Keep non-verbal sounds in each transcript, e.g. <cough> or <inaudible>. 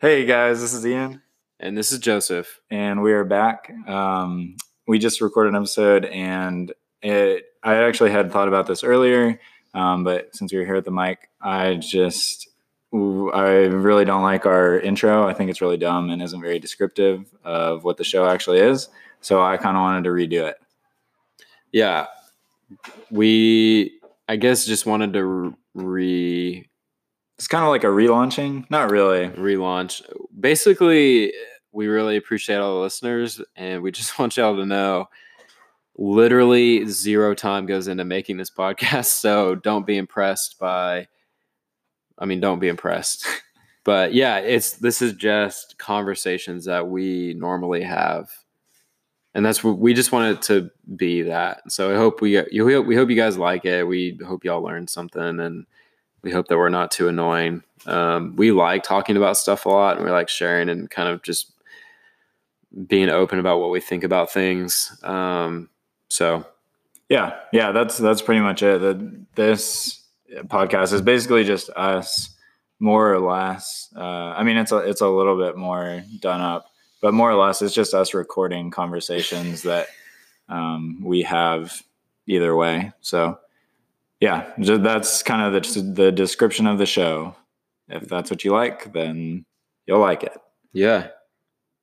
Hey guys, this is Ian, And this is Joseph. and we are back. Um, we just recorded an episode, and it, I actually had thought about this earlier, um, but since we were here at the mic, I just I really don't like our intro. I think it's really dumb and isn't very descriptive of what the show actually is. So I kind of wanted to redo it. Yeah. We, I guess, just wanted to re It's kind of like a relaunching, not really. relaunch. Basically, we really appreciate all the listeners, and we <laughs> just want y'all to know literally zero time goes into making this podcast. So don't be impressed by, I mean, don't be impressed. <laughs> But yeah, it's this is just conversations that we normally have. And that's what we just want it to be that. So I hope we you we hope you guys like it. We hope y'all learned something and we hope that we're not too annoying. Um, we like talking about stuff a lot and we like sharing and kind of just being open about what we think about things. Um, so Yeah, yeah, that's that's pretty much it. The, this podcast is basically just us, more or less. Uh, I mean, it's a it's a little bit more done up, but more or less, it's just us recording conversations that um, we have either way. So, yeah, that's kind of the the description of the show. If that's what you like, then you'll like it. yeah.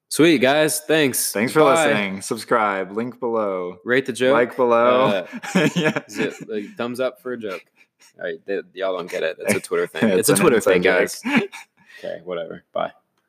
Sweet guys. Thanks. Thanks for Bye. listening. Subscribe. Link below. Rate the joke. Like below. Uh, <laughs> yeah. It like thumbs up for a joke? All right, they, y'all don't get it. It's a Twitter thing. <laughs> It's It's, a Twitter thing, guys. <laughs> Okay, whatever. Bye.